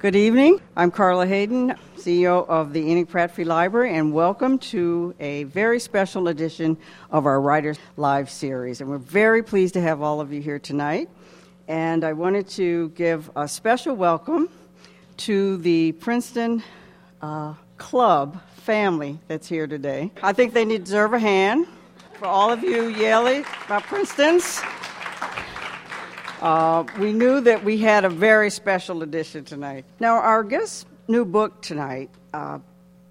Good evening. I'm Carla Hayden, CEO of the Enoch Pratt Free Library, and welcome to a very special edition of our Writers Live series. And we're very pleased to have all of you here tonight. And I wanted to give a special welcome to the Princeton uh, Club family that's here today. I think they deserve a hand for all of you Yale about Princeton's. Uh, we knew that we had a very special edition tonight. Now, our guest new book tonight uh,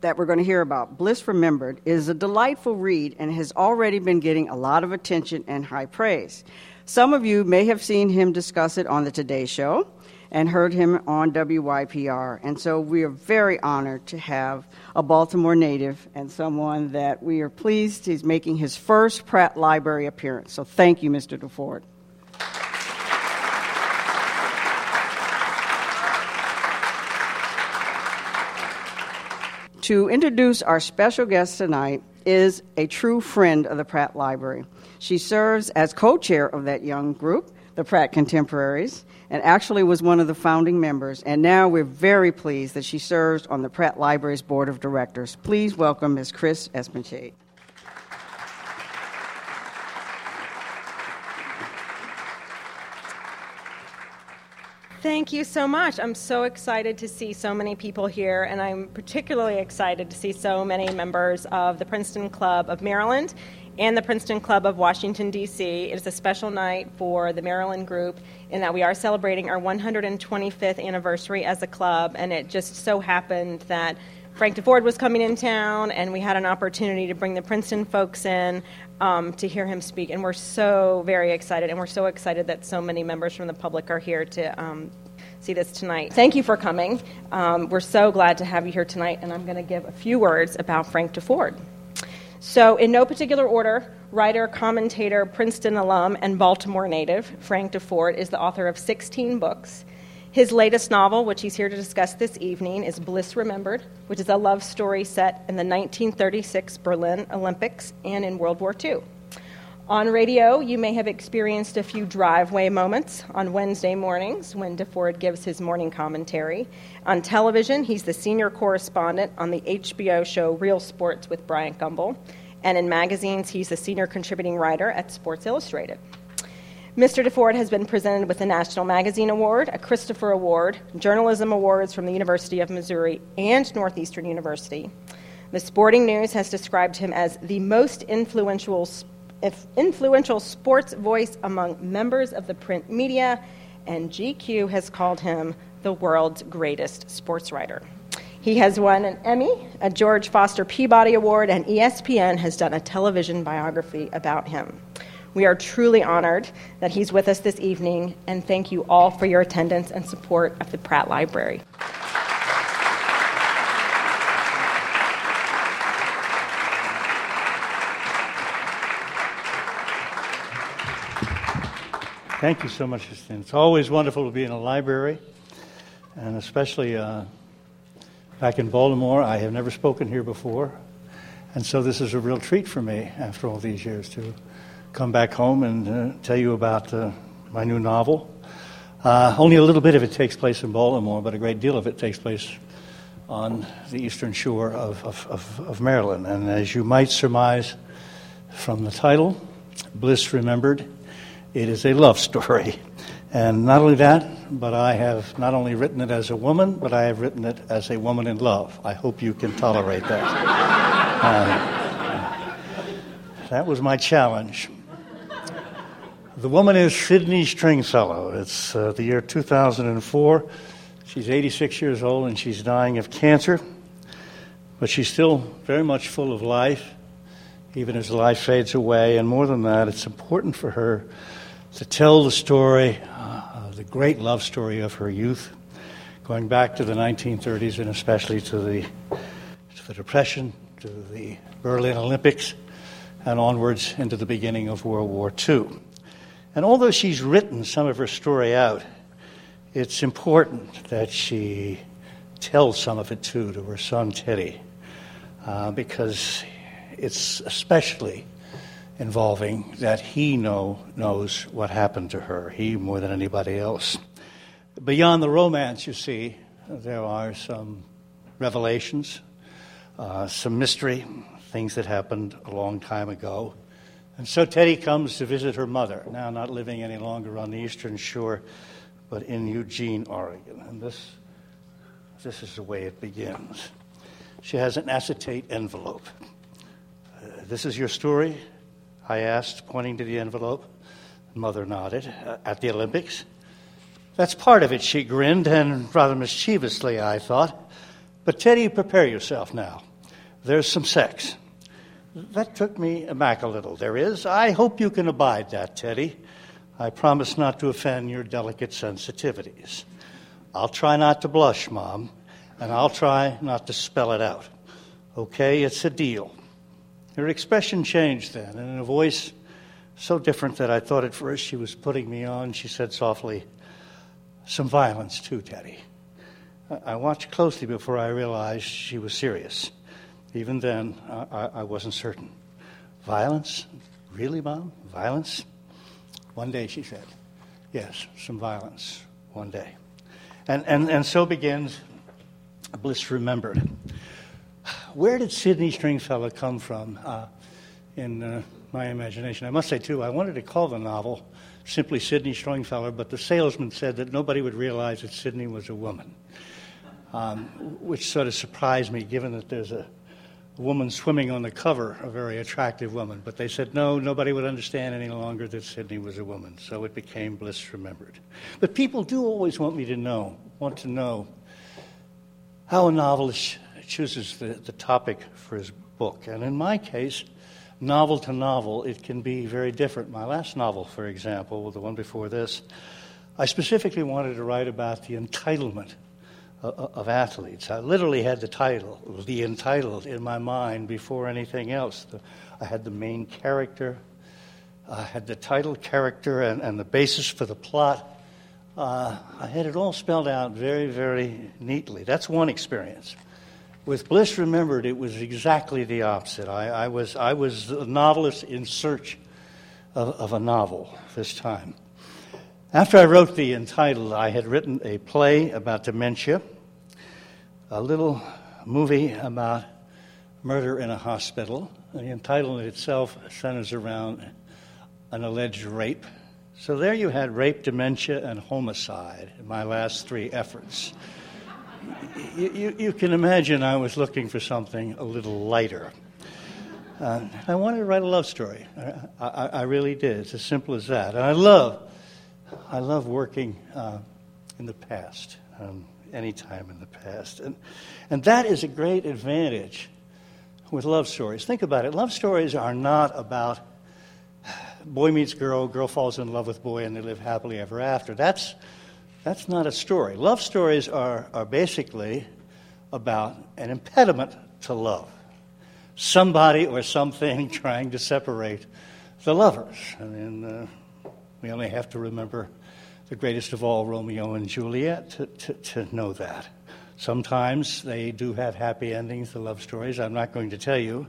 that we're going to hear about, Bliss Remembered, is a delightful read and has already been getting a lot of attention and high praise. Some of you may have seen him discuss it on the Today Show and heard him on WYPR. And so we are very honored to have a Baltimore native and someone that we are pleased he's making his first Pratt Library appearance. So thank you, Mr. DeFord. To introduce our special guest tonight is a true friend of the Pratt Library. She serves as co chair of that young group, the Pratt Contemporaries, and actually was one of the founding members. And now we're very pleased that she serves on the Pratt Library's board of directors. Please welcome Ms. Chris Espenshade. Thank you so much. I'm so excited to see so many people here, and I'm particularly excited to see so many members of the Princeton Club of Maryland and the Princeton Club of Washington, D.C. It is a special night for the Maryland group in that we are celebrating our 125th anniversary as a club, and it just so happened that Frank DeFord was coming in town, and we had an opportunity to bring the Princeton folks in um, to hear him speak. And we're so very excited, and we're so excited that so many members from the public are here to um, see this tonight. Thank you for coming. Um, we're so glad to have you here tonight, and I'm going to give a few words about Frank DeFord. So, in no particular order, writer, commentator, Princeton alum, and Baltimore native, Frank DeFord is the author of 16 books. His latest novel, which he's here to discuss this evening, is Bliss Remembered, which is a love story set in the 1936 Berlin Olympics and in World War II. On radio, you may have experienced a few driveway moments on Wednesday mornings when DeFord gives his morning commentary. On television, he's the senior correspondent on the HBO show Real Sports with Bryant Gumbel. And in magazines, he's the senior contributing writer at Sports Illustrated. Mr. DeFord has been presented with a National Magazine Award, a Christopher Award, journalism awards from the University of Missouri and Northeastern University. The Sporting News has described him as the most influential, influential sports voice among members of the print media, and GQ has called him the world's greatest sports writer. He has won an Emmy, a George Foster Peabody Award, and ESPN has done a television biography about him. We are truly honored that he's with us this evening, and thank you all for your attendance and support of the Pratt Library. Thank you so much, Christine. It's always wonderful to be in a library, and especially uh, back in Baltimore. I have never spoken here before, and so this is a real treat for me after all these years to come back home and uh, tell you about uh, my new novel. Uh, only a little bit of it takes place in Baltimore, but a great deal of it takes place on the eastern shore of, of, of, of Maryland. And as you might surmise from the title, Bliss Remembered, it is a love story. And not only that, but I have not only written it as a woman, but I have written it as a woman in love. I hope you can tolerate that. Uh, that was my challenge. The woman is Sydney Stringfellow. It's uh, the year 2004. She's 86 years old and she's dying of cancer, but she's still very much full of life, even as life fades away. And more than that, it's important for her to tell the story, uh, the great love story of her youth, going back to the 1930s and especially to the, to the Depression, to the Berlin Olympics, and onwards into the beginning of World War II. And although she's written some of her story out, it's important that she tells some of it too to her son Teddy, uh, because it's especially involving that he know, knows what happened to her, he more than anybody else. Beyond the romance, you see, there are some revelations, uh, some mystery, things that happened a long time ago. And so Teddy comes to visit her mother, now not living any longer on the Eastern Shore, but in Eugene, Oregon. And this, this is the way it begins. She has an acetate envelope. Uh, this is your story? I asked, pointing to the envelope. Mother nodded. Uh, at the Olympics? That's part of it, she grinned, and rather mischievously, I thought. But Teddy, prepare yourself now. There's some sex. That took me aback a little. There is. I hope you can abide that, Teddy. I promise not to offend your delicate sensitivities. I'll try not to blush, Mom, and I'll try not to spell it out. Okay, it's a deal. Her expression changed then, and in a voice so different that I thought at first she was putting me on, she said softly, Some violence too, Teddy. I watched closely before I realized she was serious. Even then, I, I wasn't certain. Violence? Really, Mom? Violence? One day, she said. Yes, some violence. One day. And, and, and so begins Bliss Remembered. Where did Sydney Stringfellow come from uh, in uh, my imagination? I must say, too, I wanted to call the novel simply Sydney Stringfellow, but the salesman said that nobody would realize that Sydney was a woman, um, which sort of surprised me given that there's a woman swimming on the cover, a very attractive woman. But they said, no, nobody would understand any longer that Sydney was a woman. So it became Bliss Remembered. But people do always want me to know, want to know how a novelist chooses the, the topic for his book. And in my case, novel to novel, it can be very different. My last novel, for example, the one before this, I specifically wanted to write about the entitlement of athletes. I literally had the title, the entitled, in my mind before anything else. I had the main character, I had the title character and, and the basis for the plot. Uh, I had it all spelled out very, very neatly. That's one experience. With Bliss Remembered, it was exactly the opposite. I, I was, I was a novelist in search of, of a novel this time. After I wrote the entitled, I had written a play about dementia, a little movie about murder in a hospital. The entitlement itself centers around an alleged rape. So there you had rape, dementia, and homicide in my last three efforts. You, you, you can imagine I was looking for something a little lighter. Uh, I wanted to write a love story. I, I, I, really did. It's as simple as that. And I love I love working uh, in the past, um, any time in the past. And, and that is a great advantage with love stories. Think about it. Love stories are not about boy meets girl, girl falls in love with boy, and they live happily ever after. That's, that's not a story. Love stories are, are basically about an impediment to love somebody or something trying to separate the lovers. I mean, uh, we only have to remember the greatest of all, Romeo and Juliet, to, to, to, know that. Sometimes they do have happy endings, the love stories. I'm not going to tell you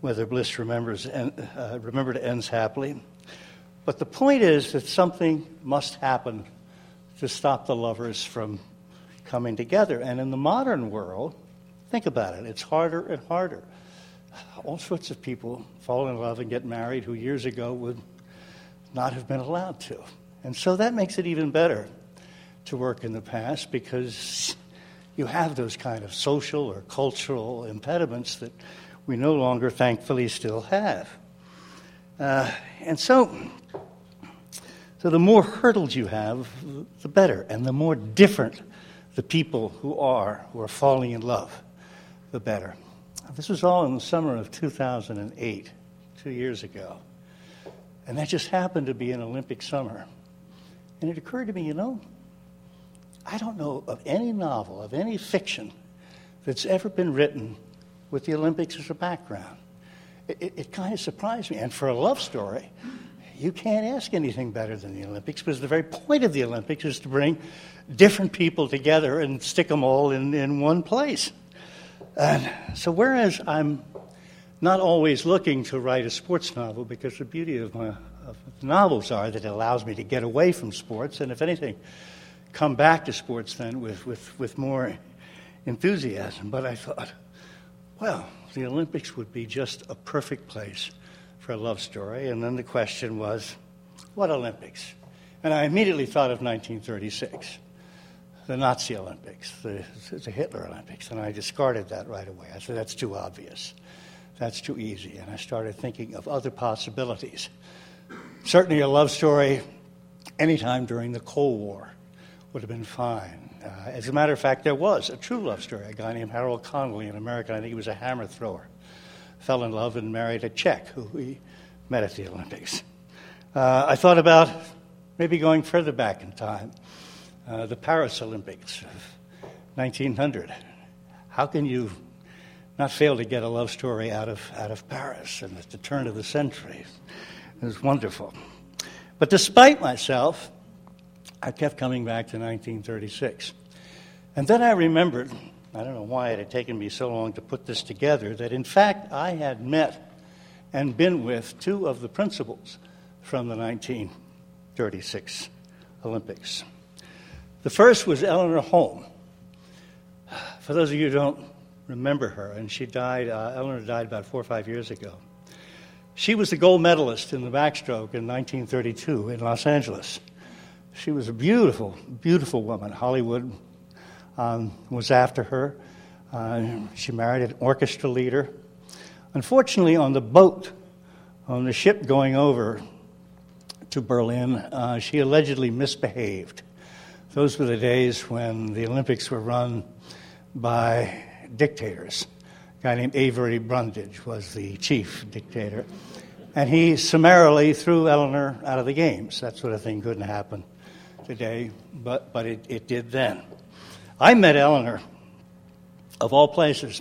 whether Bliss remembers, and uh, remembered ends happily. But the point is that something must happen to stop the lovers from coming together. And in the modern world, think about it, it's harder and harder. All sorts of people fall in love and get married who years ago would not have been allowed to. And so that makes it even better to work in the past because you have those kind of social or cultural impediments that we no longer, thankfully, still have. Uh, and so, so the more hurdles you have, the better, and the more different the people who are who are falling in love, the better. This was all in the summer of 2008, two years ago. And that just happened to be an Olympic summer. And it occurred to me, you know, I don't know of any novel, of any fiction that's ever been written with the Olympics as a background. It, it, it kind of surprised me. And for a love story, you can't ask anything better than the Olympics because the very point of the Olympics is to bring different people together and stick them all in, in one place. And so, whereas I'm not always looking to write a sports novel because the beauty of my of novels are that it allows me to get away from sports and, if anything, come back to sports then with, with, with more enthusiasm. But I thought, well, the Olympics would be just a perfect place for a love story. And then the question was, what Olympics? And I immediately thought of 1936, the Nazi Olympics, the, the Hitler Olympics. And I discarded that right away. I said, that's too obvious. That's too easy. And I started thinking of other possibilities. Certainly a love story anytime during the Cold War would have been fine. Uh, as a matter of fact, there was a true love story. A guy named Harold Connolly, an American, I think he was a hammer thrower, fell in love and married a Czech who he met at the Olympics. Uh, I thought about maybe going further back in time, uh, the Paris Olympics of 1900. How can you not fail to get a love story out of, out of Paris and at the turn of the century? It was wonderful. But despite myself, I kept coming back to 1936. And then I remembered, I don't know why it had taken me so long to put this together, that in fact I had met and been with two of the principals from the 1936 Olympics. The first was Eleanor Holm. For those of you who don't remember her, and she died, uh, Eleanor died about four or five years ago. She was the gold medalist in the backstroke in 1932 in Los Angeles. She was a beautiful, beautiful woman. Hollywood um, was after her. Uh, she married an orchestra leader. Unfortunately, on the boat, on the ship going over to Berlin, uh, she allegedly misbehaved. Those were the days when the Olympics were run by dictators. A guy named Avery Brundage was the chief dictator. And he summarily threw Eleanor out of the games. That sort of thing couldn't happen today, but, but it, it did then. I met Eleanor, of all places,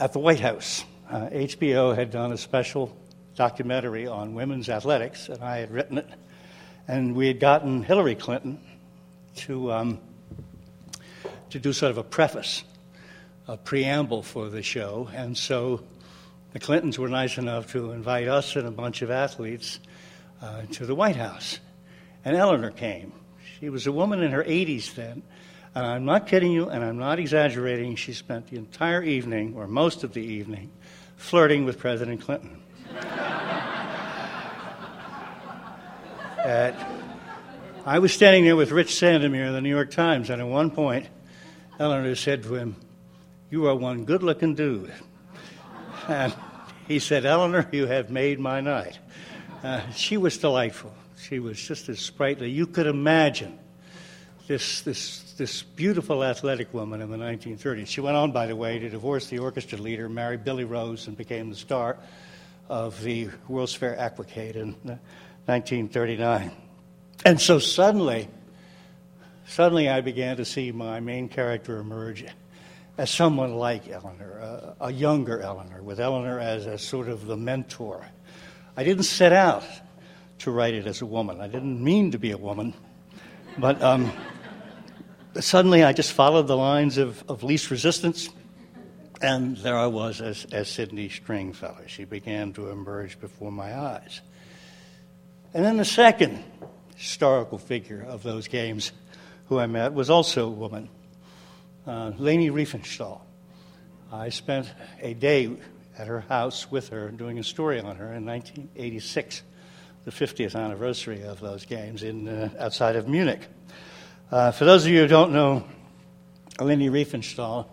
at the White House. Uh, HBO had done a special documentary on women's athletics, and I had written it. And we had gotten Hillary Clinton to, um, to do sort of a preface, a preamble for the show. And so the Clintons were nice enough to invite us and a bunch of athletes uh, to the White House. And Eleanor came. She was a woman in her 80s then. And I'm not kidding you, and I'm not exaggerating. She spent the entire evening, or most of the evening, flirting with President Clinton. At, I was standing there with Rich Sandomir of the New York Times, and at one point, Eleanor said to him, You are one good looking dude. And he said, Eleanor, you have made my night. Uh, she was delightful. She was just as sprightly. You could imagine this, this, this beautiful athletic woman in the 1930s. She went on, by the way, to divorce the orchestra leader, marry Billy Rose, and became the star of the World's Fair Aquacade in 1939. And so suddenly, suddenly I began to see my main character emerge as someone like Eleanor, uh, a younger Eleanor, with Eleanor as a sort of the mentor. I didn't set out to write it as a woman. I didn't mean to be a woman, but um, suddenly I just followed the lines of, of least resistance, and there I was as, as Sydney Stringfellow. She began to emerge before my eyes. And then the second historical figure of those games who I met was also a woman, uh, Leni Riefenstahl. I spent a day at her house with her doing a story on her in 1986 the 50th anniversary of those games in, uh, outside of Munich. Uh, for those of you who don't know Leni Riefenstahl,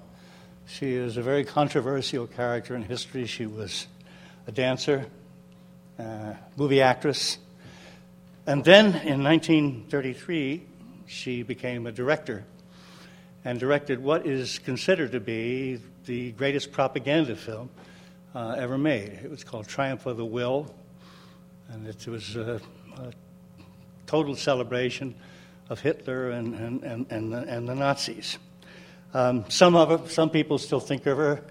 she is a very controversial character in history. She was a dancer, uh, movie actress, and then in 1933, she became a director and directed what is considered to be the greatest propaganda film uh, ever made. It was called Triumph of the Will, and it was a, a total celebration of Hitler and, and, and, and, the, and the Nazis. Um, some, of some people still think of her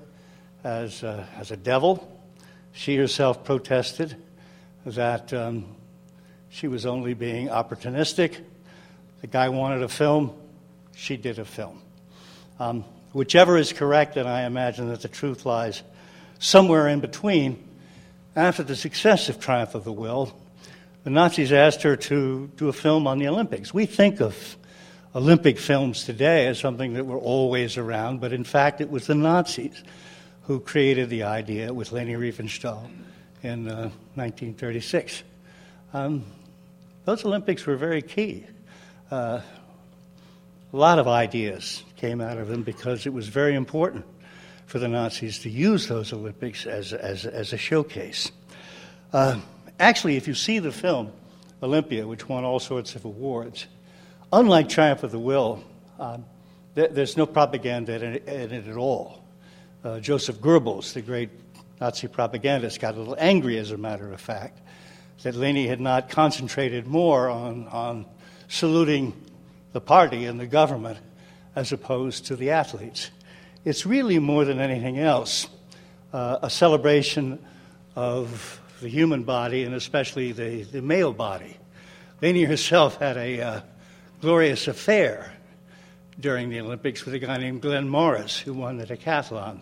as, uh, as a devil. She herself protested that um, she was only being opportunistic. The guy wanted a film, she did a film. Um, whichever is correct, and I imagine that the truth lies somewhere in between, after the success of Triumph of the Will, the Nazis asked her to do a film on the Olympics. We think of Olympic films today as something that were always around, but in fact, it was the Nazis who created the idea with Leni Riefenstahl in uh, 1936. Um, those Olympics were very key. Uh, a lot of ideas came out of them because it was very important for the Nazis to use those Olympics as, as, as a showcase. Uh, actually, if you see the film Olympia, which won all sorts of awards, unlike Triumph of the Will, um, th- there's no propaganda in it, in it at all. Uh, Joseph Goebbels, the great Nazi propagandist, got a little angry, as a matter of fact, that Leni had not concentrated more on, on saluting the party and the government as opposed to the athletes. It's really more than anything else uh, a celebration of the human body and especially the, the male body. Leni herself had a uh, glorious affair during the Olympics with a guy named Glenn Morris, who won the decathlon,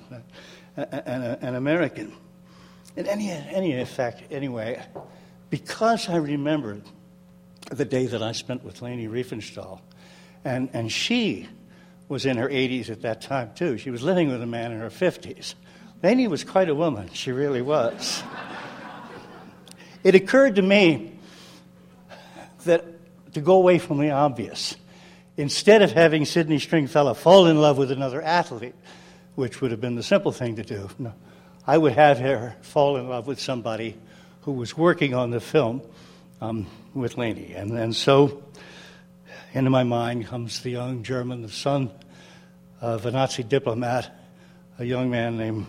uh, an, an American. In any, any effect, anyway, because I remembered the day that I spent with Leni Riefenstahl, and, and she was in her 80s at that time, too. She was living with a man in her 50s. Leni was quite a woman. She really was. it occurred to me that to go away from the obvious, instead of having Sydney Stringfellow fall in love with another athlete, which would have been the simple thing to do, no, I would have her fall in love with somebody who was working on the film um, with Leni. And, and so into my mind comes the young German, the son of a Nazi diplomat, a young man named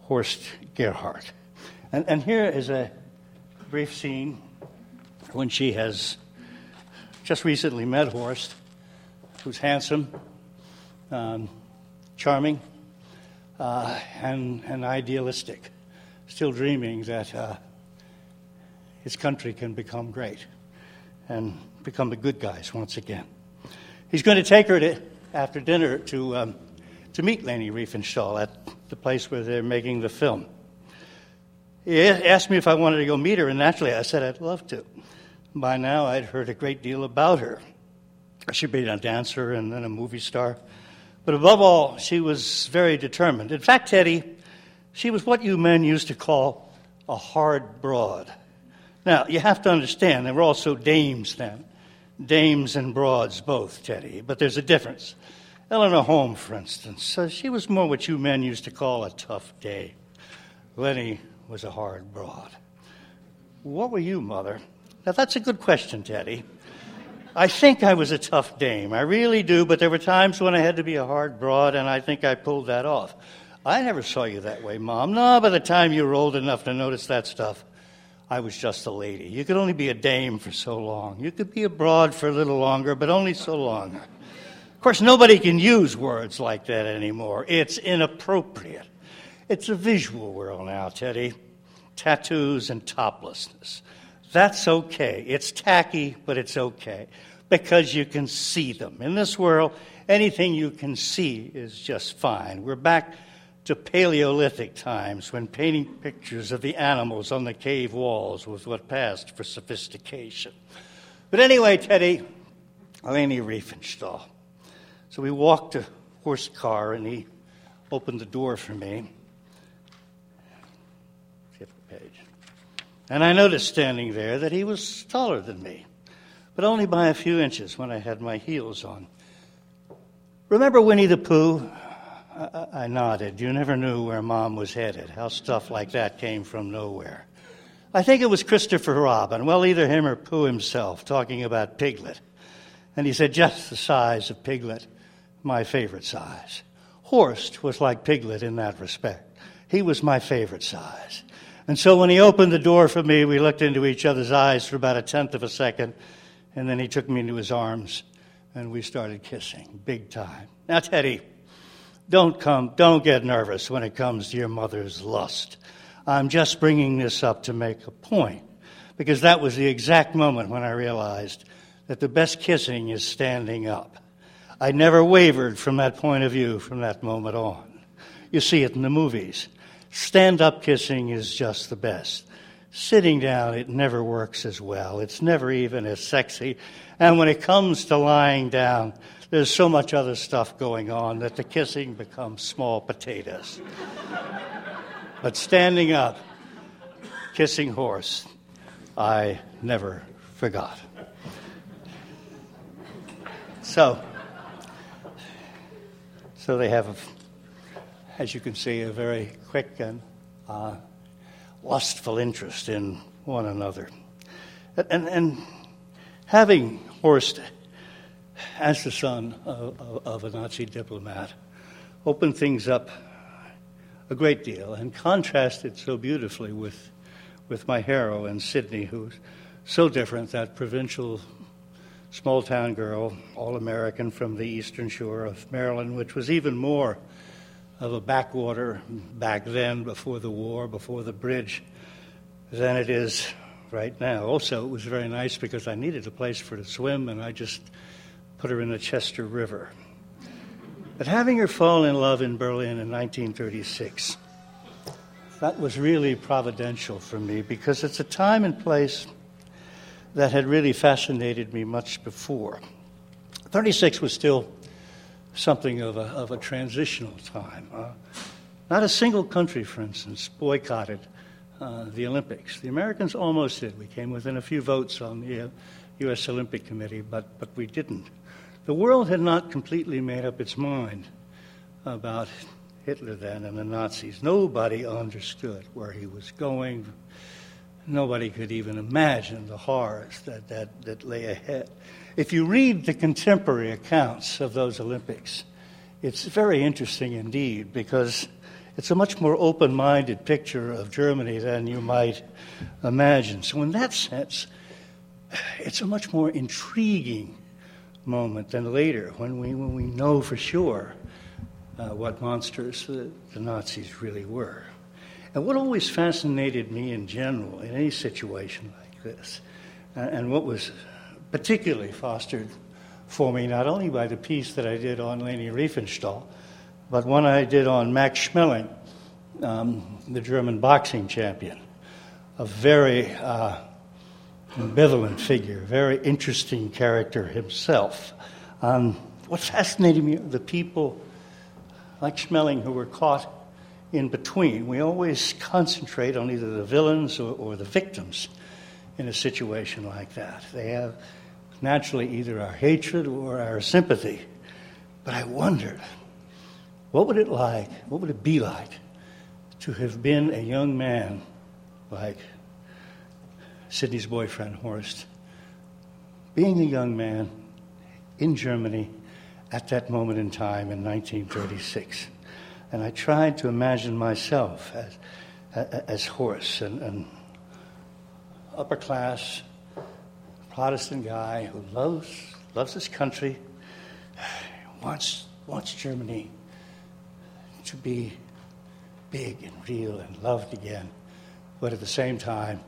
Horst Gerhardt. And, and here is a brief scene when she has just recently met Horst, who's handsome, um, charming, uh, and, and idealistic, still dreaming that uh, his country can become great and become the good guys once again. He's going to take her to, after dinner to, um, to meet Leni Riefenstahl at the place where they're making the film. He asked me if I wanted to go meet her, and naturally I said I'd love to. By now I'd heard a great deal about her. She'd been a dancer and then a movie star. But above all, she was very determined. In fact, Teddy, she was what you men used to call a hard broad. Now, you have to understand, they were also dames then. Dames and broads, both, Teddy. But there's a difference. Eleanor Holm, for instance, uh, she was more what you men used to call a tough dame. Leni was a hard broad. What were you, Mother? Now, that's a good question, Teddy. I think I was a tough dame. I really do, but there were times when I had to be a hard broad, and I think I pulled that off. I never saw you that way, Mom. No, by the time you were old enough to notice that stuff, I was just a lady. You could only be a dame for so long. You could be abroad for a little longer, but only so long. Of course, nobody can use words like that anymore. It's inappropriate. It's a visual world now, Teddy. Tattoos and toplessness. That's okay. It's tacky, but it's okay because you can see them. In this world, anything you can see is just fine. We're back to Paleolithic times when painting pictures of the animals on the cave walls was what passed for sophistication. But anyway, Teddy, Leni Riefenstahl. So we walked to Horst's car and he opened the door for me. The page. And I noticed standing there that he was taller than me, but only by a few inches when I had my heels on. Remember Winnie the Pooh? I, I nodded. You never knew where mom was headed, how stuff like that came from nowhere. I think it was Christopher Robin, well, either him or Pooh himself, talking about Piglet. And he said, just the size of Piglet, my favorite size. Horst was like Piglet in that respect. He was my favorite size. And so when he opened the door for me, we looked into each other's eyes for about a tenth of a second, and then he took me into his arms, and we started kissing, big time. Now, Teddy, don't come, don't get nervous when it comes to your mother's lust. I'm just bringing this up to make a point because that was the exact moment when I realized that the best kissing is standing up. I never wavered from that point of view from that moment on. You see it in the movies. Stand up kissing is just the best. Sitting down, it never works as well. It's never even as sexy. And when it comes to lying down, there's so much other stuff going on that the kissing becomes small potatoes. but standing up, kissing Horst, I never forgot. So, so they have, a, as you can see, a very quick and uh, lustful interest in one another. And, and having Horst as the son of, of, of, a Nazi diplomat opened things up a great deal and contrasted so beautifully with, with my hero in Sydney, who's so different, that provincial small town girl, all American from the eastern shore of Maryland, which was even more of a backwater back then, before the war, before the bridge, than it is right now. Also, it was very nice because I needed a place for to swim, and I just put her in the Chester River. But having her fall in love in Berlin in 1936, that was really providential for me because it's a time and place that had really fascinated me much before. 36 was still something of a, of a transitional time. Uh, not a single country, for instance, boycotted uh, the Olympics. The Americans almost did. We came within a few votes on the uh, U.S. Olympic Committee, but, but we didn't. The world had not completely made up its mind about Hitler then and the Nazis. Nobody understood where he was going. Nobody could even imagine the horrors that, that, that lay ahead. If you read the contemporary accounts of those Olympics, it's very interesting indeed because it's a much more open minded picture of Germany than you might imagine. So, in that sense, it's a much more intriguing moment than later when we, when we know for sure uh, what monsters the, the Nazis really were. And what always fascinated me in general in any situation like this, and what was particularly fostered for me not only by the piece that I did on Leni Riefenstahl, but one I did on Max Schmeling, um, the German boxing champion. A very uh, ambivalent figure, very interesting character himself. Um, what fascinated me the people like Schmeling who were caught in between. We always concentrate on either the villains or, or the victims in a situation like that. They have naturally either our hatred or our sympathy. But I wondered, what would it like, what would it be like to have been a young man like Sydney's boyfriend, Horst, being a young man in Germany at that moment in time in 1936. And I tried to imagine myself as, as Horst, an, an upper class Protestant guy who loves, loves his country, wants, wants Germany to be big and real and loved again, but at the same time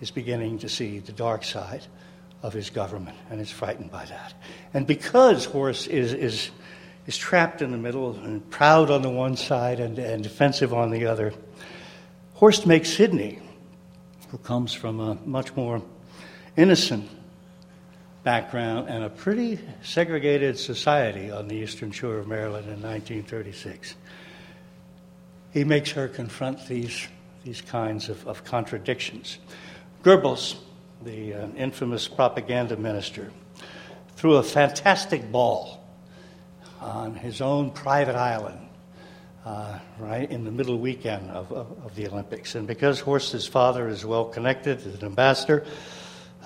is beginning to see the dark side of his government and is frightened by that. And because Horst is, is, is trapped in the middle and proud on the one side and, and defensive on the other, Horst makes Sydney, who comes from a much more innocent background and a pretty segregated society on the eastern shore of Maryland in 1936. He makes her confront these, these kinds of, of contradictions. Goebbels, the uh, infamous propaganda minister, threw a fantastic ball on his own private island uh, right in the middle weekend of, of, of, the Olympics. And because Horst's father is well connected as an ambassador,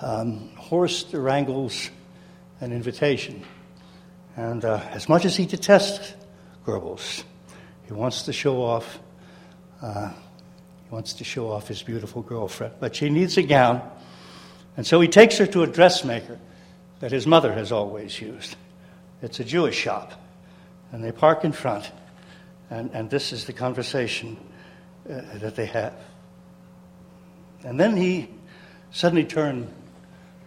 um, Horst wrangles an invitation. And uh, as much as he detests Goebbels, he wants to show off. Uh, wants to show off his beautiful girlfriend, but she needs a gown, and so he takes her to a dressmaker that his mother has always used. It's a Jewish shop, and they park in front, and, and this is the conversation uh, that they have. And then he suddenly turned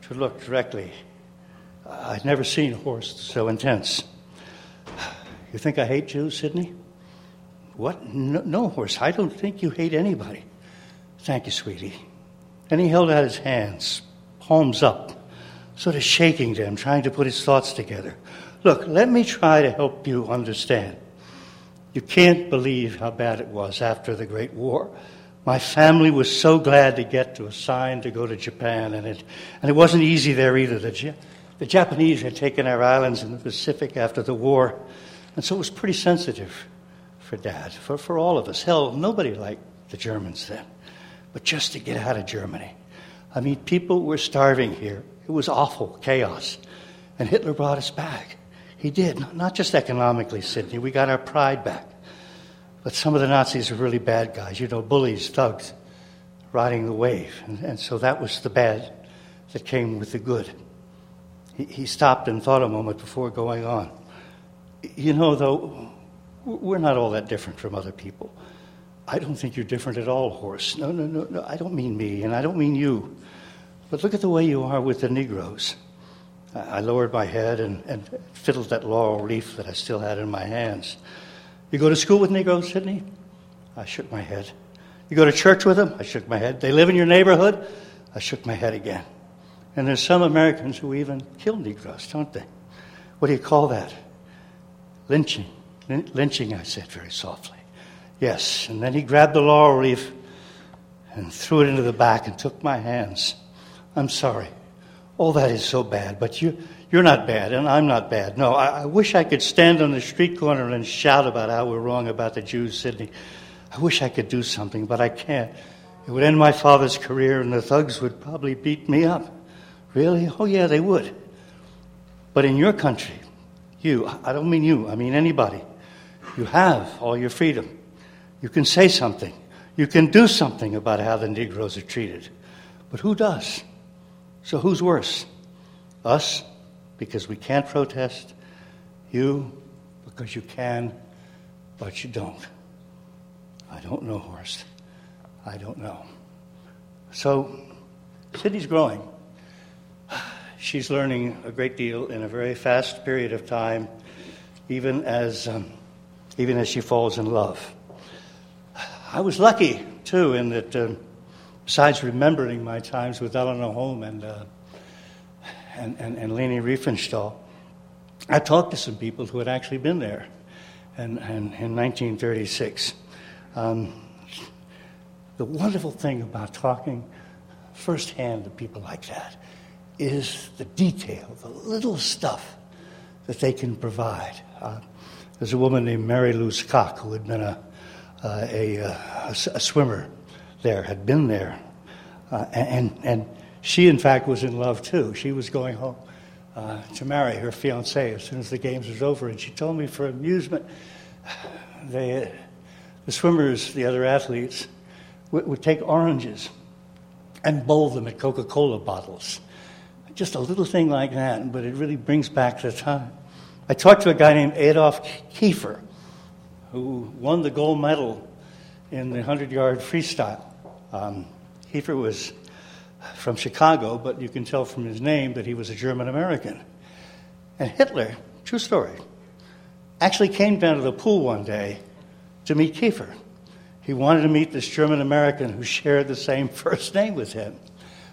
to look directly. I'd never seen a Horst so intense. You think I hate Jews, Sydney? What? No, no, Horst, I don't think you hate anybody. Thank you, sweetie. And he held out his hands, palms up, sort of shaking them, trying to put his thoughts together. Look, let me try to help you understand. You can't believe how bad it was after the Great War. My family was so glad to get to assign to go to Japan, and it, and it wasn't easy there either. The, the Japanese had taken our islands in the Pacific after the war, and so it was pretty sensitive for Dad, for, for all of us. Hell, nobody liked the Germans then. But just to get out of Germany. I mean, people were starving here. It was awful, chaos. And Hitler brought us back. He did, not just economically, Sydney. We got our pride back. But some of the Nazis were really bad guys, you know, bullies, thugs, riding the wave. And, and so that was the bad that came with the good. He, he stopped and thought a moment before going on. You know, though, we're not all that different from other people. I don't think you're different at all, Horst. No, no, no, no. I don't mean me, and I don't mean you. But look at the way you are with the Negroes. I lowered my head and, and fiddled that laurel leaf that I still had in my hands. You go to school with Negroes, Sydney? I shook my head. You go to church with them? I shook my head. They live in your neighborhood? I shook my head again. And there's some Americans who even kill Negroes, don't they? What do you call that? Lynching. Hmm? Lynching, I said very softly. Yes. And then he grabbed the laurel leaf and threw it into the back and took my hands. I'm sorry. All that is so bad, but you, you're not bad, and I'm not bad. No, I, I wish I could stand on the street corner and shout about how we're wrong about the Jews, Sydney. I wish I could do something, but I can't. It would end my father's career, and the thugs would probably beat me up. Really? Oh, yeah, they would. But in your country, you, I don't mean you, I mean anybody, you have all your freedom. You can say something. You can do something about how the Negroes are treated. But who does? So who's worse? Us, because we can't protest. You, because you can, but you don't. I don't know, Horst. I don't know. So, Sydney's growing. She's learning a great deal in a very fast period of time, even as, um, even as she falls in love. I was lucky, too, in that. Uh, besides remembering my times with Eleanor Holm and, uh, and, and, and Leni Riefenstahl, I talked to some people who had actually been there in, in, in 1936. Um, the wonderful thing about talking firsthand to people like that is the detail, the little stuff that they can provide. Uh, there's a woman named Mary Lou Cock who had been a, uh, a, a, a swimmer there, had been there. Uh, and, and she, in fact, was in love too. She was going home uh, to marry her fiance as soon as the games was over. And she told me for amusement, they, the swimmers, the other athletes, would, would take oranges and bowl them at Coca Cola bottles. Just a little thing like that, but it really brings back the time. I talked to a guy named Adolf Kiefer, who won the gold medal in the 100 yard freestyle. Um, Kiefer was from Chicago, but you can tell from his name that he was a German American. And Hitler, true story, actually came down to the pool one day to meet Kiefer. He wanted to meet this German American who shared the same first name with him.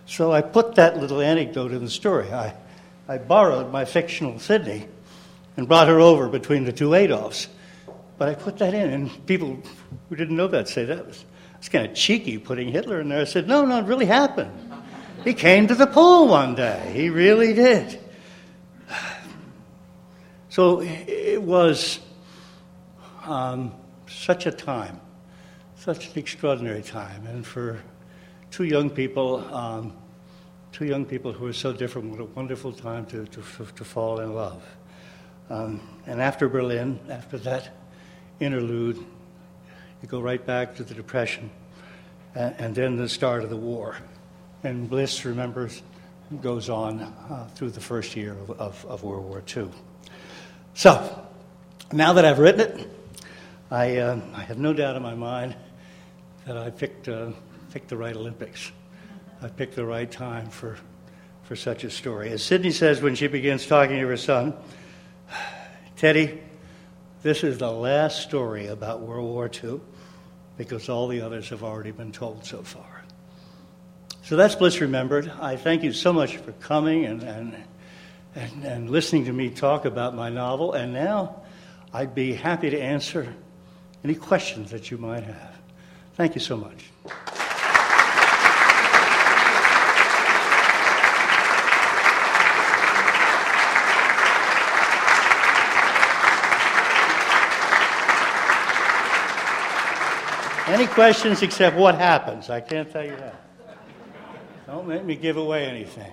So I put that little anecdote in the story. I, I borrowed my fictional Sydney and brought her over between the two Adolfs. But I put that in, and people who didn't know that say that was it's kind of cheeky putting Hitler in there. I said, no, no, it really happened. He came to the pool one day. He really did. So it was um, such a time, such an extraordinary time. And for two young people, um, two young people who were so different, what a wonderful time to, to, to fall in love. Um, and after Berlin, after that interlude, you go right back to the Depression and, and then the start of the war. And Bliss remembers goes on uh, through the first year of, of, of, World War II. So, now that I've written it, I, uh, I have no doubt in my mind that I picked, uh, picked the right Olympics. I picked the right time for, for such a story. As Sydney says when she begins talking to her son, Teddy, this is the last story about World War II because all the others have already been told so far. So that's Bliss Remembered. I thank you so much for coming and, and, and, and listening to me talk about my novel. And now I'd be happy to answer any questions that you might have. Thank you so much. Any questions except what happens? I can't tell you that. Don't make me give away anything.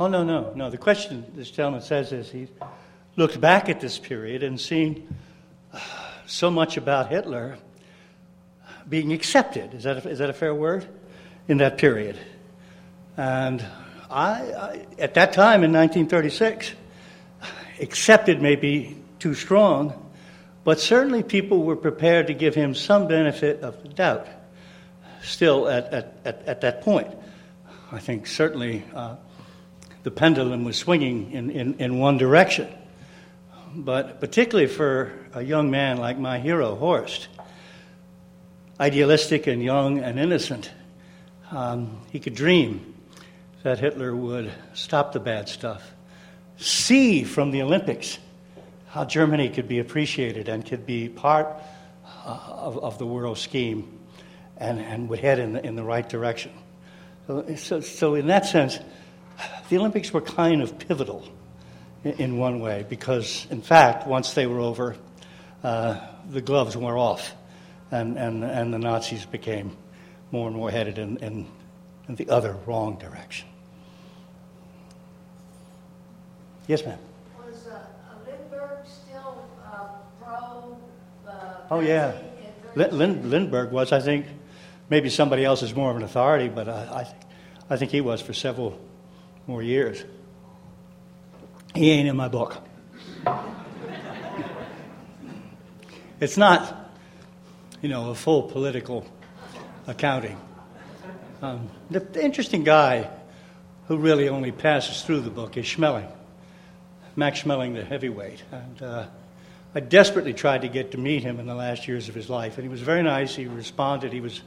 Oh, no, no, no. The question this gentleman says is he looked back at this period and seen uh, so much about Hitler being accepted. Is that a, is that a fair word? In that period. And I, I, at that time in 1936, accepted may be too strong, but certainly people were prepared to give him some benefit of the doubt still at, at, at, at that point. I think certainly uh, the pendulum was swinging in, in, in one direction. But particularly for a young man like my hero, Horst, idealistic and young and innocent, um, he could dream that Hitler would stop the bad stuff, see from the Olympics how Germany could be appreciated and could be part uh, of, of the world scheme and, and would head in the, in the right direction. So, so, so, in that sense, the Olympics were kind of pivotal in, in one way because, in fact, once they were over, uh, the gloves wore off and, and, and the Nazis became more and more headed in, in, in the other wrong direction. Yes, ma'am. Oh, yeah. Lind- Lindbergh was, I think, maybe somebody else is more of an authority, but I, I, think, I think he was for several more years. He ain't in my book. it's not, you know, a full political accounting. Um, the, the, interesting guy who really only passes through the book is Schmeling, Max Schmeling, the heavyweight. And uh, I desperately tried to get to meet him in the last years of his life, and he was very nice. He responded. He was,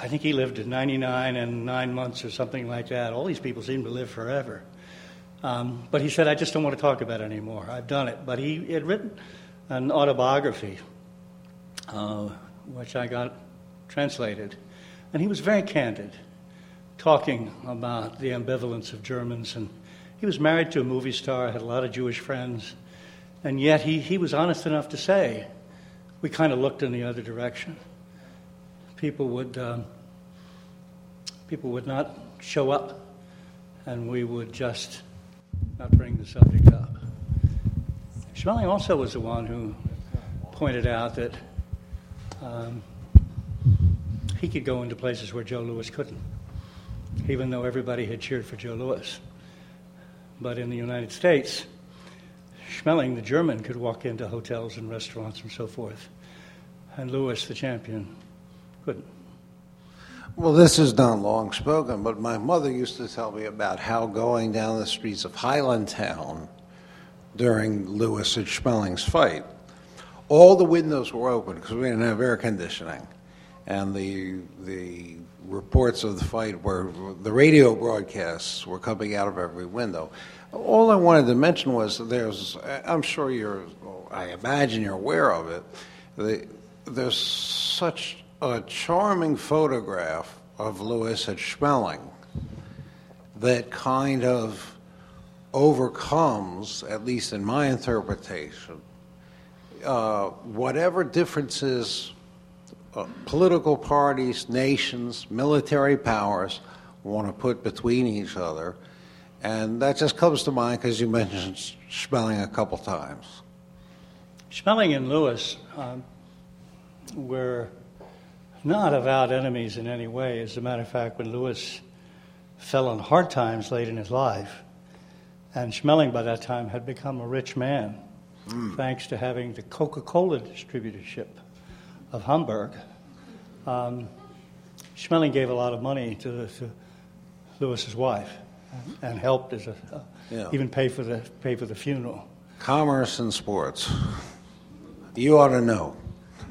I think he lived at 99 and nine months or something like that. All these people seem to live forever. Um, but he said, I just don't want to talk about it anymore. I've done it. But he had written an autobiography, uh, which I got translated. And he was very candid, talking about the ambivalence of Germans. And he was married to a movie star, had a lot of Jewish friends. And yet he, he was honest enough to say, we kind of looked in the other direction. People would, um, people would not show up, and we would just not bring the subject up. Schmeling also was the one who pointed out that um, he could go into places where Joe Louis couldn't, even though everybody had cheered for Joe Louis. But in the United States, Schmeling, the German, could walk into hotels and restaurants and so forth. And Louis, the champion, couldn't. Well, this is not long spoken, but my mother used to tell me about how going down the streets of Highlandtown during Louis and Schmeling's fight, all the windows were open because we didn't have air conditioning. And the, the reports of the fight were, the radio broadcasts were coming out of every window. All I wanted to mention was there's, I'm sure you're, I imagine you're aware of it. there's such a charming photograph of Louis at Schmeling that kind of overcomes, at least in my interpretation, uh, whatever differences uh, political parties, nations, military powers want to put between each other and that just comes to mind because you mentioned Schmeling a couple times. Schmeling and Louis um, were not avowed enemies in any way. As a matter of fact, when Louis fell on hard times late in his life, and Schmeling by that time had become a rich man, mm. thanks to having the Coca Cola distributorship of Hamburg. Um, Schmeling gave a lot of money to, to Louis's wife and helped as a, uh, yeah. even pay for the pay for the funeral. Commerce and sports. You ought to know.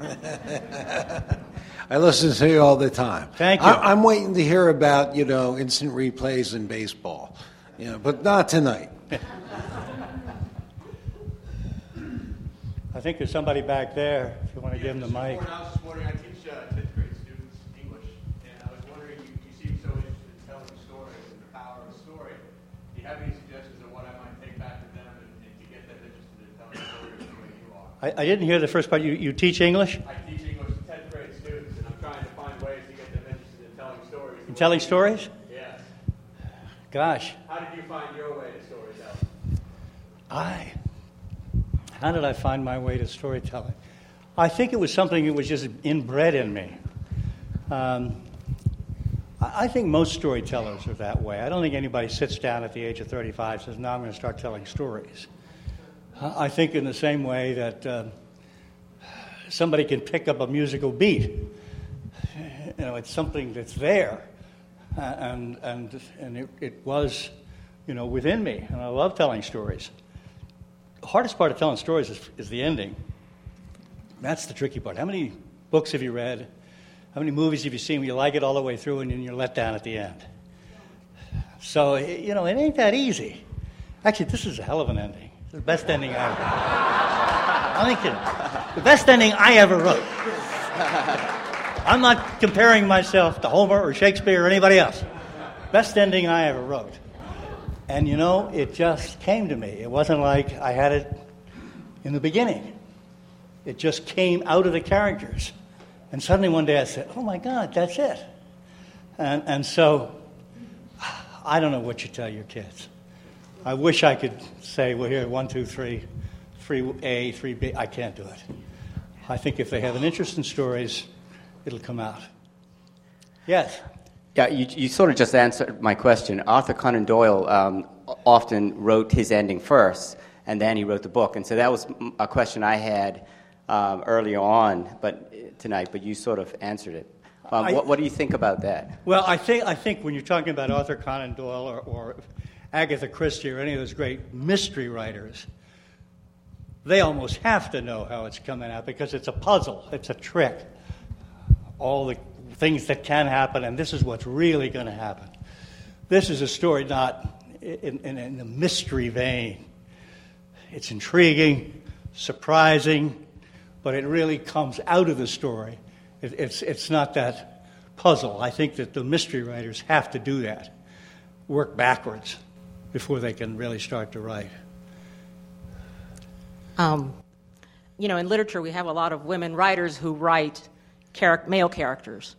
I listen to you all the time. Thank you. I, am waiting to hear about you know instant replays in baseball, you know, but not tonight. I think there's somebody back there. If you want to give him the mic. I was just wondering. I teach uh, 10th grade students English, and I was wondering. You, you seem so interested in telling stories and the power of a story. Do you have any suggestions of what I might take back to them and, and to get them interested in telling stories the way you are? I, I didn't hear the first part. You, you teach English? I teach English to 10th grade students, and I'm trying to find ways to get them interested in telling stories. In telling stories? Yes. Gosh, How did you find your way to storytelling? I. How did I find my way to storytelling? I think it was something that was just inbred in me. Um, I I think most storytellers are that way. I don't think anybody sits down at the age of 35 and says, Now I'm going to start telling stories. I think, in the same way that um somebody can pick up a musical beat, you know, it's something that's there. Uh, and, and, and it, it was, you know, within me. And I love telling stories. The hardest part of telling stories is, is the ending. That's the tricky part. How many books have you read? How many movies have you seen where you like it all the way through and then you're let down at the end? So, you know, it ain't that easy. Actually, this is a hell of an ending. The best ending I ever I'm. The best ending I ever wrote. I'm not comparing myself to Homer or Shakespeare or anybody else. Best ending I ever wrote. And you know, it just came to me. It wasn't like I had it in the beginning. It just came out of the characters. And suddenly one day I said, oh my God, that's it. And, and so I don't know what you tell your kids. I wish I could say, well, here, one, two, three, three A, three B. I can't do it. I think if they have an interest in stories, it'll come out. Yes. Yeah, you, you sort of just answered my question. Arthur Conan Doyle um, often wrote his ending first, and then he wrote the book. And so that was a question I had um, earlier on, but tonight. But you sort of answered it. Um, I- what, what do you think about that? Well, I think, I think when you're talking about Arthur Conan Doyle or, or Agatha Christie or any of those great mystery writers, they almost have to know how it's coming out because it's a puzzle, it's a trick. All the things that can happen, and this is what's really going to happen. This is a story not in, in, in the mystery vein. It's intriguing, surprising, but it really comes out of the story. It, it's, it's not that puzzle. I think that the mystery writers have to do that, work backwards before they can really start to write. Um, you know, in literature, we have a lot of women writers who write charac- male characters,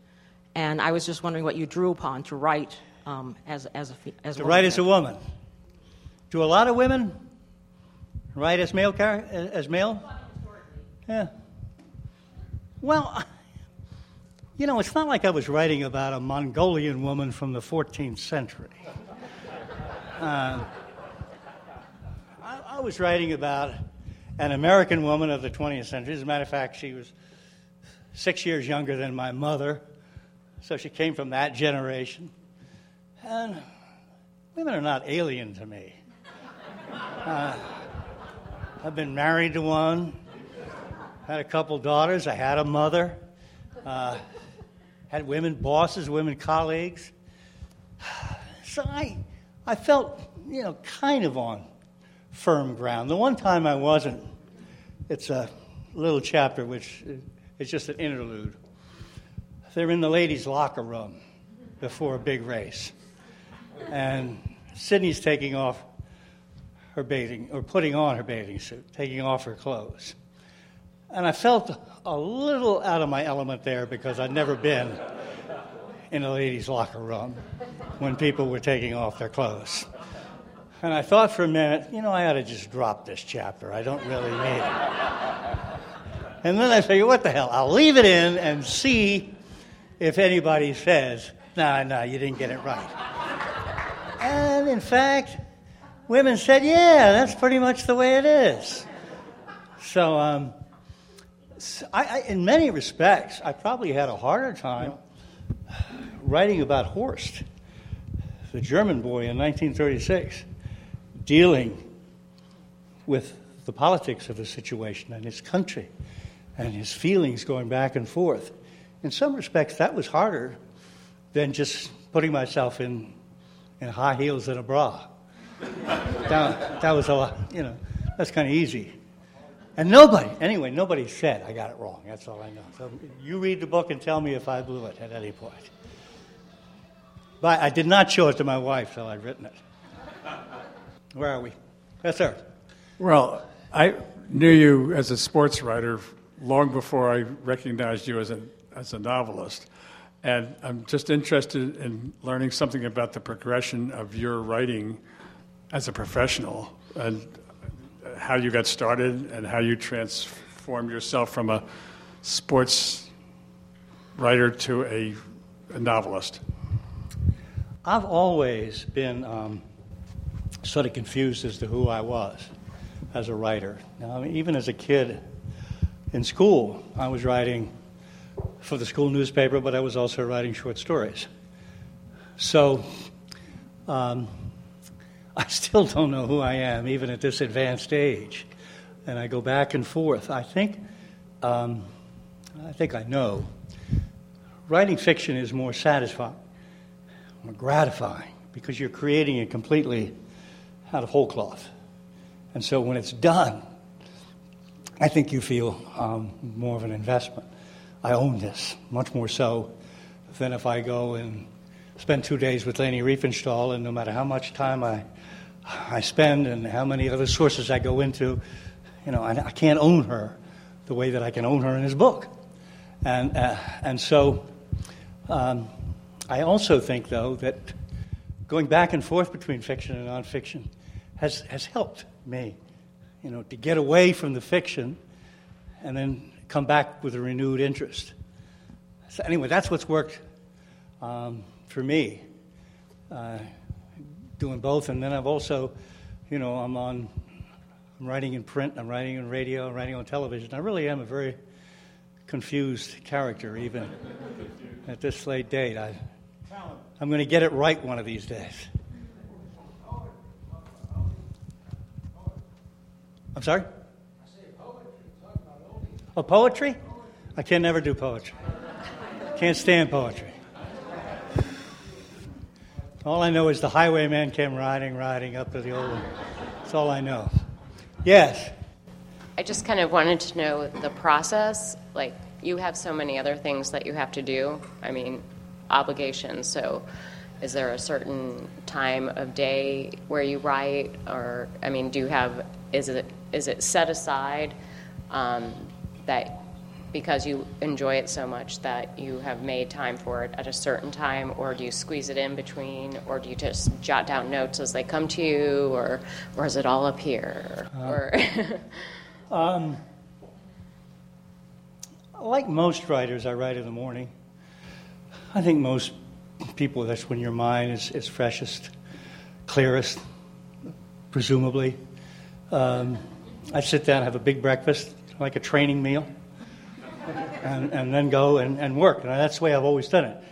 and I was just wondering what you drew upon to write um, as as a as To woman write as a woman. Do a lot of women write as male? char- As male? Yeah. Well, you know, it's not like I was writing about a Mongolian woman from the 14th century. Uh, I, I was writing about an American woman of the 20th century. As a matter of fact, she was six years younger than my mother, so she came from that generation. And women are not alien to me. Uh, I've been married to one, had a couple daughters, I had a mother, uh, had women bosses, women colleagues. So I, I felt, you know, kind of on firm ground. The one time I wasn't, it's a little chapter which is just an interlude. They're in the ladies' locker room before a big race. And Sydney's taking off her bathing, or putting on her bathing suit, taking off her clothes. And I felt a little out of my element there because I'd never been in a ladies' locker room when people were taking off their clothes. And I thought for a minute, you know, I ought to just drop this chapter. I don't really need it. And then I figured, what the hell? I'll leave it in and see if anybody says, no, no, you didn't get it right. And in fact, women said, yeah, that's pretty much the way it is. So, um, I, I, in many respects, I probably had a harder time writing about Horst, the German boy in 1936, dealing with the politics of the situation and his country and his feelings going back and forth. in some respects, that was harder than just putting myself in, in high heels and a bra. that, that was a lot, you know, that's kind of easy. And nobody, anyway, nobody said I got it wrong. That's all I know. So you read the book and tell me if I blew it at any point. But I did not show it to my wife till I'd written it. Where are we? Yes, sir. Well, I knew you as a sports writer long before I recognized you as a, as a novelist. And I'm just interested in learning something about the progression of your writing as a professional and how you got started and how you transformed yourself from a sports writer to a, a novelist. I've always been um, sort of confused as to who I was as a writer. Now, I mean, even as a kid in school, I was writing for the school newspaper, but I was also writing short stories. So um, I still don't know who I am, even at this advanced age. And I go back and forth. I think, um, I think I know. Writing fiction is more satisfying, gratifying, because you're creating it completely out of whole cloth. And so when it's done, I think you feel um, more of an investment. I own this, much more so than if I go and spend two days with Leni Riefenstahl, and no matter how much time I, I spend and how many other sources I go into, you know, I, I can't own her the way that I can own her in his book. And, uh, and so um, I also think, though, that going back and forth between fiction and nonfiction has, has helped me, you know, to get away from the fiction and then come back with a renewed interest. So anyway, that's what's worked um, for me, uh, doing both. And then I've also, you know, I'm on, I'm writing in print, I'm writing in radio, I'm writing on television. I really am a very confused character, even at this late date. I, I'm going to get it right one of these days. I'm sorry? Oh, poetry? I can never do poetry. Can't stand poetry. All I know is the highwayman came riding, riding up to the old one. That's all I know. Yes. I just kind of wanted to know the process. Like, you have so many other things that you have to do. I mean, obligations. So, is there a certain time of day where you write, or I mean, do you have? Is it is it set aside um, that because you enjoy it so much that you have made time for it at a certain time, or do you squeeze it in between, or do you just jot down notes as they come to you, or or is it all up here? Uh, or um, like most writers, I write in the morning. I think most people, that's when your mind is, is freshest, clearest, presumably. Um, I sit down, have a big breakfast, like a training meal, and, and then go and, and work. And that's the way I've always done it.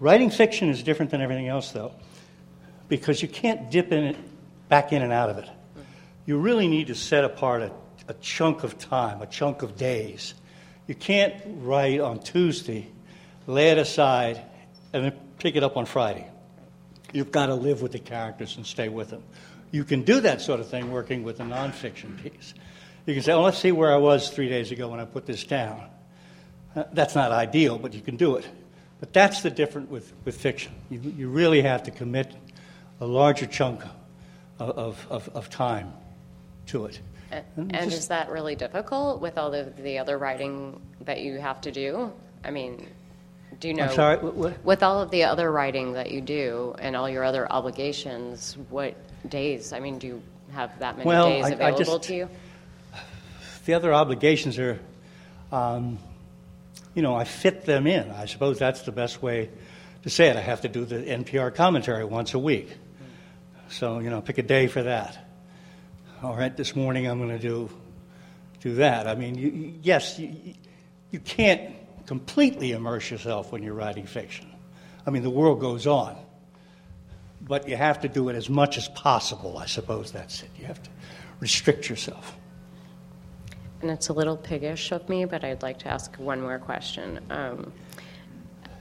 Writing fiction is different than everything else, though, because you can't dip in it, back in and out of it. You really need to set apart a, a chunk of time, a chunk of days. You can't write on Tuesday, lay it aside, and then pick it up on Friday. You've got to live with the characters and stay with them. You can do that sort of thing working with a nonfiction piece. You can say, oh, let's see where I was three days ago when I put this down. Uh, that's not ideal, but you can do it. But that's the difference with, with fiction. You, you really have to commit a larger chunk of, of, of, of time to it. and, And and just- is that really difficult with all the the other writing that you have to do? I mean, do you know? Sorry, what-? With all of the other writing that you do and all your other obligations, what days? I mean, do you have that many Well, days I- I available just- to you? the other obligations are, um, you know, I fit them in. I suppose that's the best way to say it. I have to do the NPR commentary once a week. So, you know, pick a day for that. All right, this morning I'm going to do, do that. I mean, you- yes, you, you can't completely immerse yourself when you're writing fiction. I mean, the world goes on. But you have to do it as much as possible, I suppose that's it. You have to restrict yourself. and it's a little piggish of me, but I'd like to ask one more question. Um,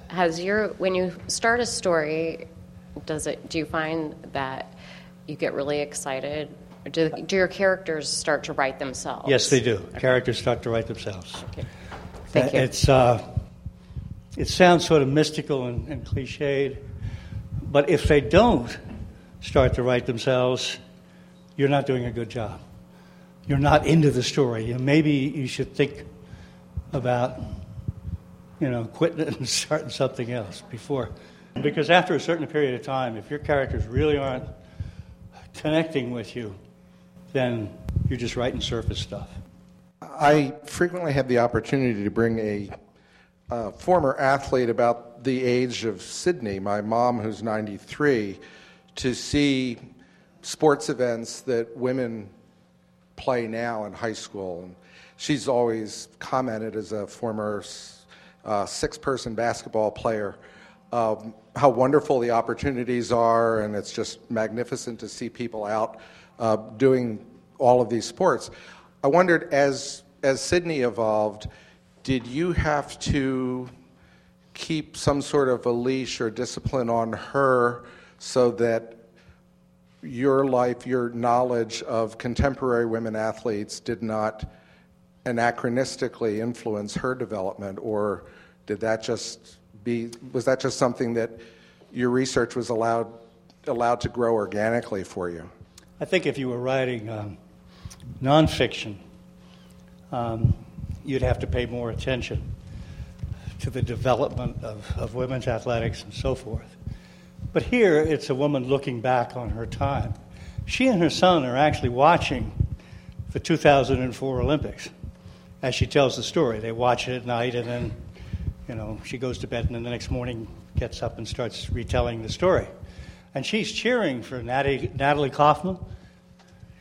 has your when you start a story, does it? Do you find that you get really excited? Do, do your characters start to write themselves? Yes, they do. Okay. Characters start to write themselves. Okay. Thank you. It's, uh, it sounds sort of mystical and, and cliched, but if they don't start to write themselves, you're not doing a good job. You're not into the story. Maybe you should think about, you know, quitting it and starting something else before. Because after a certain period of time, if your characters really aren't connecting with you, then you're just writing surface stuff. I frequently have the opportunity to bring a uh, former athlete about the age of Sydney, my mom, who's 93, to see sports events that women play now in high school. And she's always commented as a former uh, six person basketball player um, how wonderful the opportunities are, and it's just magnificent to see people out uh, doing all of these sports. I wondered, as as Sydney evolved, did you have to keep some sort of a leash or discipline on her so that your life, your knowledge of contemporary women athletes did not anachronistically influence her development, or did that just be was that just something that your research was allowed allowed to grow organically for you? I think if you were writing um, nonfiction, um, you'd have to pay more attention to the development of, of women's athletics and so forth. But here, it's a woman looking back on her time. She and her son are actually watching the 2004 Olympics as she tells the story. They watch it at night, and then, you know, she goes to bed, and then the next morning gets up and starts retelling the story. And she's cheering for Natalie, Natalie Kaufman.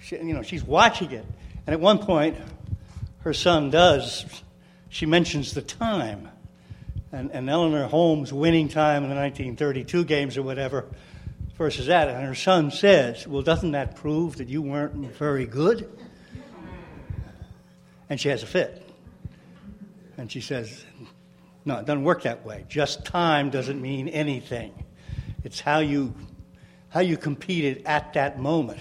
She, you know, she's watching it. And at one point, her son does, she mentions the time. And, and Eleanor Holm's winning time in the 1932 games or whatever versus that. And her son says, Well, doesn't that prove that you weren't very good? And she has a fit. And she says, No, it doesn't work that way. Just time doesn't mean anything. It's how you, how you competed at that moment.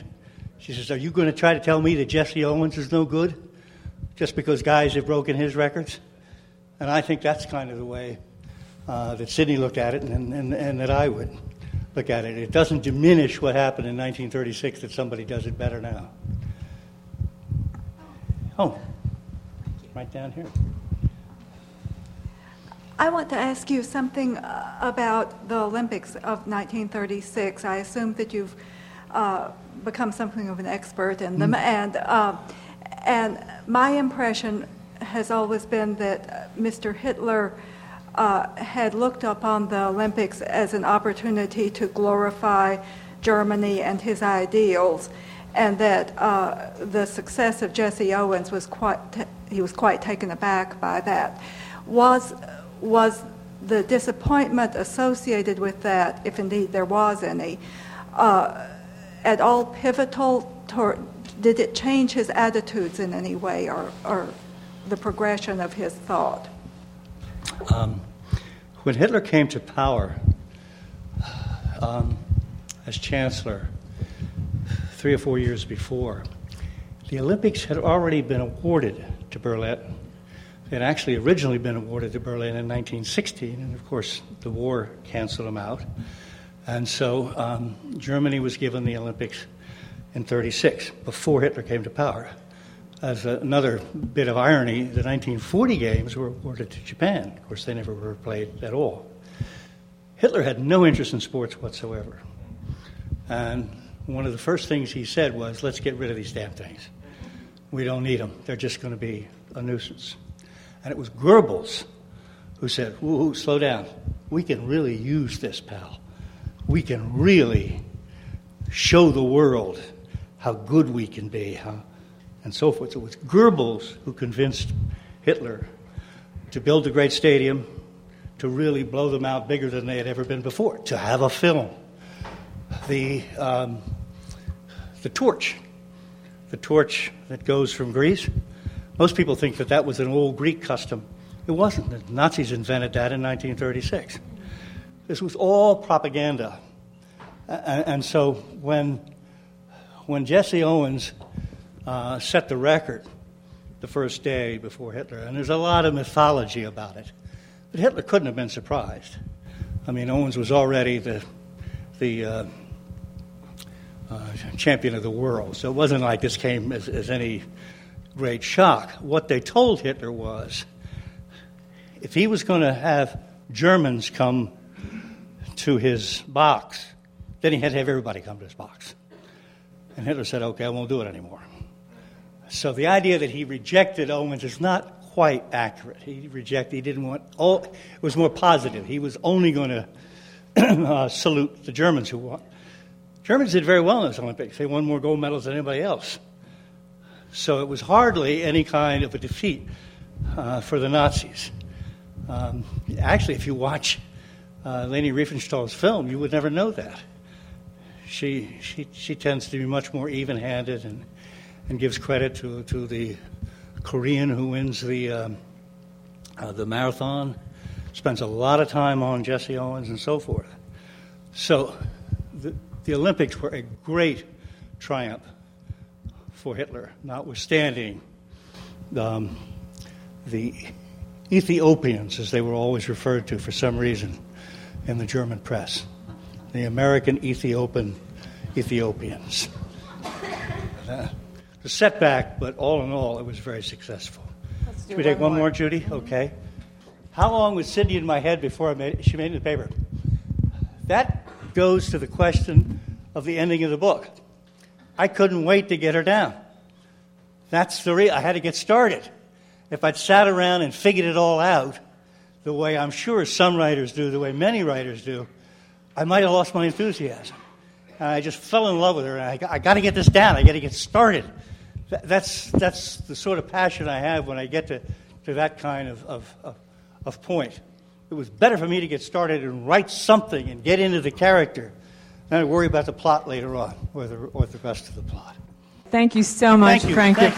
She says, Are you going to try to tell me that Jesse Owens is no good? just because guys have broken his records. And I think that's kind of the way uh, that Sydney looked at it and, and, and that I would look at it. It doesn't diminish what happened in 1936 that somebody does it better now. Oh, right down here. I want to ask you something uh, about the Olympics of 1936. I assume that you've uh, become something of an expert in them, mm. and uh, and my impression has always been that Mr. Hitler uh, had looked upon the Olympics as an opportunity to glorify Germany and his ideals, and that uh, the success of Jesse Owens was quite, he was quite taken aback by that. Was, was the disappointment associated with that, if indeed there was any, uh, at all pivotal toward, did it change his attitudes in any way or, or the progression of his thought? Um, when Hitler came to power um, as chancellor three or four years before, the Olympics had already been awarded to Berlin. They had actually originally been awarded to Berlin in 1916, and of course, the war canceled them out. And so um, Germany was given the Olympics in 36, before Hitler came to power. As another bit of irony, the 1940 games were awarded to Japan. Of course, they never were played at all. Hitler had no interest in sports whatsoever. And one of the first things he said was, let's get rid of these damn things. We don't need them. They're just going to be a nuisance. And it was Goebbels who said, Ooh, slow down. We can really use this, pal. We can really show the world how good we can be, and so forth. So it was Goebbels who convinced Hitler to build a great stadium, to really blow them out bigger than they had ever been before, to have a film. The, um, the torch, the torch that goes from Greece, Most people think that that was an old Greek custom. It wasn't. The Nazis invented that in 1936. This was all propaganda. And, and so when, when Jesse Owens uh, set the record the first day before Hitler, and there's a lot of mythology about it, but Hitler couldn't have been surprised. I mean, Owens was already the, the uh, uh, champion of the world, so it wasn't like this came as, as any great shock. What they told Hitler was if he was going to have Germans come to his box, then he had to have everybody come to his box. And Hitler said, okay, I won't do it anymore. So the idea that he rejected Owens is not quite accurate. He rejected, he didn't want, all, it was more positive. He was only going to uh, salute the Germans who won. Germans did very well in those Olympics. They won more gold medals than anybody else. So it was hardly any kind of a defeat uh, for the Nazis. Um, actually, if you watch uh, Leni Riefenstahl's film, you would never know that. She, she, she tends to be much more even handed and, and gives credit to, to the Korean who wins the, um, uh, the marathon, spends a lot of time on Jesse Owens and so forth. So the, the Olympics were a great triumph for Hitler, notwithstanding um, the Ethiopians, as they were always referred to for some reason in the German press, the American Ethiopian Ethiopians. Uh, a setback, but all in all, it was very successful. Should we take one more. more, Judy? Okay. How long was Sydney in my head before I made, she made it in the paper? That goes to the question of the ending of the book. I couldn't wait to get her down. That's the real. I had to get started. If I'd sat around and figured it all out, the way I'm sure some writers do, the way many writers do, I might have lost my enthusiasm. And I just fell in love with her. And I, I got to get this down. I got to get started. Th- That's, that's the sort of passion I have when I get to, to that kind of, of, of, of point. It was better for me to get started and write something and get into the character than to worry about the plot later on or the, or the rest of the plot. Thank you so much, Thank you. Frank Thank.